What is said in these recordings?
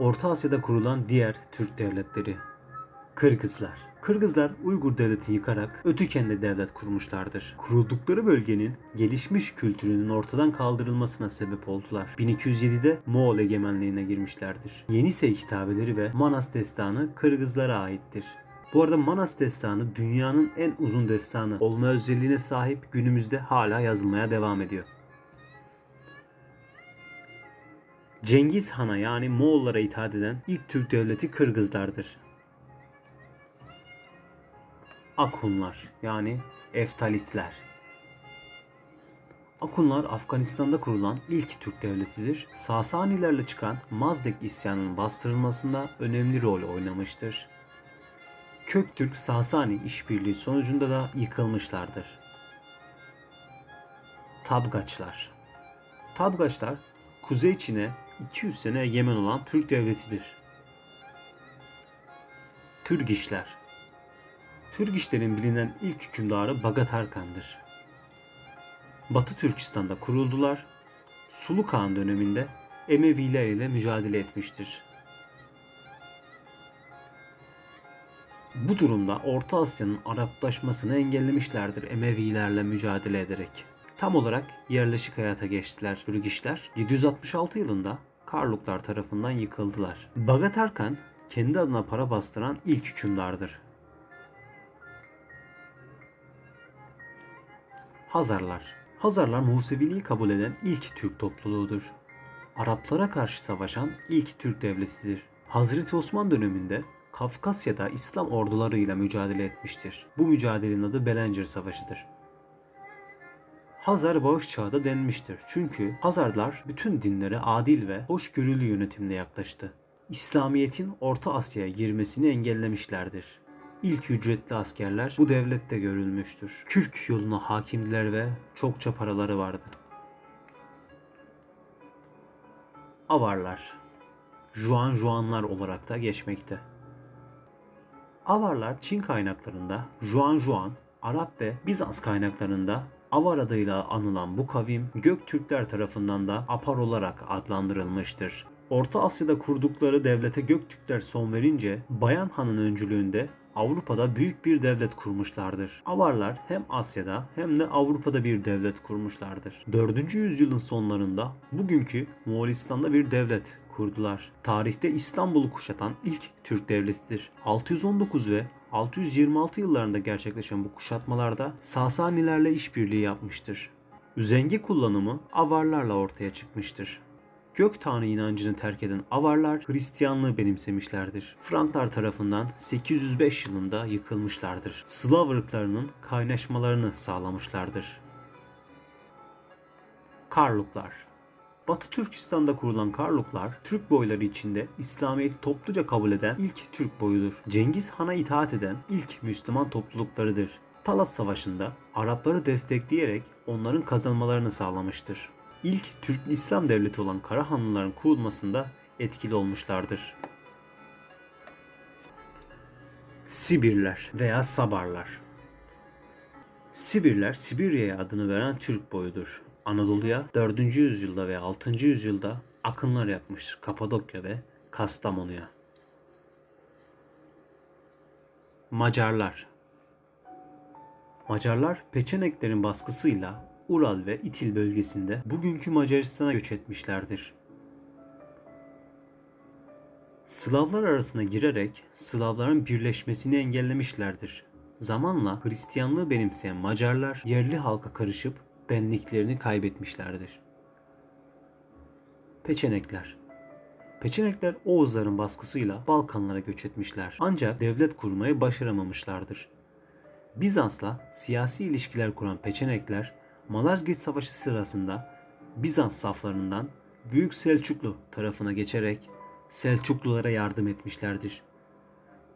Orta Asya'da kurulan diğer Türk devletleri. Kırgızlar. Kırgızlar Uygur devletini yıkarak Ötüken'de devlet kurmuşlardır. Kuruldukları bölgenin gelişmiş kültürünün ortadan kaldırılmasına sebep oldular. 1207'de Moğol egemenliğine girmişlerdir. Yenisey kitabeleri ve Manas destanı Kırgızlara aittir. Bu arada Manas destanı dünyanın en uzun destanı olma özelliğine sahip günümüzde hala yazılmaya devam ediyor. Cengiz Han'a yani Moğollara itaat eden ilk Türk devleti Kırgızlardır. Akunlar yani Eftalitler. Akunlar Afganistan'da kurulan ilk Türk devletidir. Sasanilerle çıkan Mazdek isyanının bastırılmasında önemli rol oynamıştır. Köktürk Sasani işbirliği sonucunda da yıkılmışlardır. Tabgaçlar Tabgaçlar Kuzey Çin'e 200 sene egemen olan Türk devletidir. Türgişler Türgişlerin bilinen ilk hükümdarı Bagat Arkan'dır. Batı Türkistan'da kuruldular. Sulu Kağan döneminde Emeviler ile mücadele etmiştir. Bu durumda Orta Asya'nın Araplaşmasını engellemişlerdir Emevilerle mücadele ederek. Tam olarak yerleşik hayata geçtiler Türgişler. 766 yılında Karluklar tarafından yıkıldılar. Bagat Arkan kendi adına para bastıran ilk hükümdardır. Hazarlar Hazarlar Museviliği kabul eden ilk Türk topluluğudur. Araplara karşı savaşan ilk Türk devletidir. Hazreti Osman döneminde Kafkasya'da İslam ordularıyla mücadele etmiştir. Bu mücadelenin adı Belencir Savaşı'dır. Hazar bağış çağda denmiştir. Çünkü Hazarlar bütün dinlere adil ve hoşgörülü yönetimle yaklaştı. İslamiyet'in Orta Asya'ya girmesini engellemişlerdir. İlk ücretli askerler bu devlette görülmüştür. Kürk yoluna hakimdiler ve çokça paraları vardı. Avarlar Juan Juanlar olarak da geçmekte. Avarlar Çin kaynaklarında Juan Juan, Arap ve Bizans kaynaklarında Avar adıyla anılan bu kavim Göktürkler tarafından da Apar olarak adlandırılmıştır. Orta Asya'da kurdukları devlete Göktürkler son verince Bayan Han'ın öncülüğünde Avrupa'da büyük bir devlet kurmuşlardır. Avarlar hem Asya'da hem de Avrupa'da bir devlet kurmuşlardır. 4. yüzyılın sonlarında bugünkü Moğolistan'da bir devlet kurdular. Tarihte İstanbul'u kuşatan ilk Türk devletidir. 619 ve 626 yıllarında gerçekleşen bu kuşatmalarda Sasanilerle işbirliği yapmıştır. Üzengi kullanımı Avarlarla ortaya çıkmıştır. Gök tanrı inancını terk eden Avarlar Hristiyanlığı benimsemişlerdir. Franklar tarafından 805 yılında yıkılmışlardır. Slav ırklarının kaynaşmalarını sağlamışlardır. Karluklar Batı Türkistan'da kurulan Karluklar, Türk boyları içinde İslamiyet'i topluca kabul eden ilk Türk boyudur. Cengiz Han'a itaat eden ilk Müslüman topluluklarıdır. Talas Savaşı'nda Arapları destekleyerek onların kazanmalarını sağlamıştır. İlk Türk İslam devleti olan Karahanlıların kurulmasında etkili olmuşlardır. Sibirler veya Sabarlar Sibirler, Sibirya'ya adını veren Türk boyudur. Anadolu'ya 4. yüzyılda ve 6. yüzyılda akınlar yapmış Kapadokya ve Kastamonu'ya. Macarlar Macarlar Peçeneklerin baskısıyla Ural ve İtil bölgesinde bugünkü Macaristan'a göç etmişlerdir. Slavlar arasına girerek Slavların birleşmesini engellemişlerdir. Zamanla Hristiyanlığı benimseyen Macarlar yerli halka karışıp benliklerini kaybetmişlerdir. Peçenekler Peçenekler Oğuzların baskısıyla Balkanlara göç etmişler. Ancak devlet kurmayı başaramamışlardır. Bizans'la siyasi ilişkiler kuran Peçenekler Malazgirt Savaşı sırasında Bizans saflarından Büyük Selçuklu tarafına geçerek Selçuklulara yardım etmişlerdir.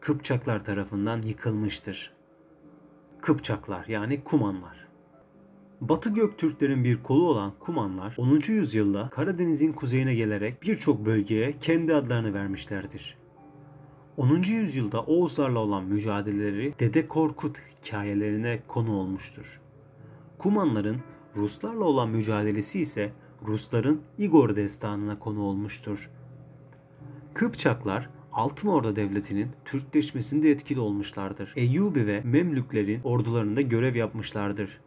Kıpçaklar tarafından yıkılmıştır. Kıpçaklar yani Kumanlar. Batı Göktürklerin bir kolu olan Kumanlar 10. yüzyılda Karadeniz'in kuzeyine gelerek birçok bölgeye kendi adlarını vermişlerdir. 10. yüzyılda Oğuzlarla olan mücadeleleri Dede Korkut hikayelerine konu olmuştur. Kumanların Ruslarla olan mücadelesi ise Rusların Igor destanına konu olmuştur. Kıpçaklar Altın Orda Devleti'nin Türkleşmesinde etkili olmuşlardır. Eyyubi ve Memlüklerin ordularında görev yapmışlardır.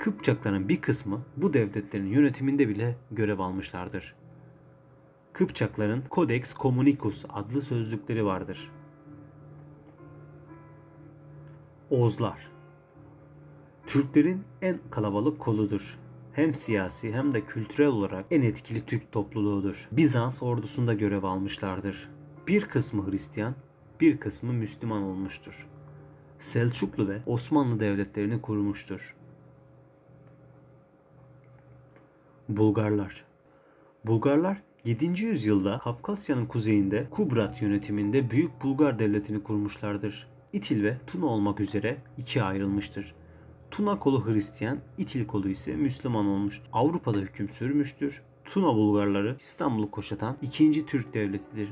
Kıpçakların bir kısmı bu devletlerin yönetiminde bile görev almışlardır. Kıpçakların Codex Communicus adlı sözlükleri vardır. Oğuzlar Türklerin en kalabalık koludur. Hem siyasi hem de kültürel olarak en etkili Türk topluluğudur. Bizans ordusunda görev almışlardır. Bir kısmı Hristiyan, bir kısmı Müslüman olmuştur. Selçuklu ve Osmanlı devletlerini kurmuştur. Bulgarlar Bulgarlar 7. yüzyılda Kafkasya'nın kuzeyinde Kubrat yönetiminde Büyük Bulgar Devleti'ni kurmuşlardır. İtil ve Tuna olmak üzere ikiye ayrılmıştır. Tuna kolu Hristiyan, İtil kolu ise Müslüman olmuştur. Avrupa'da hüküm sürmüştür. Tuna Bulgarları İstanbul'u kuşatan ikinci Türk devletidir.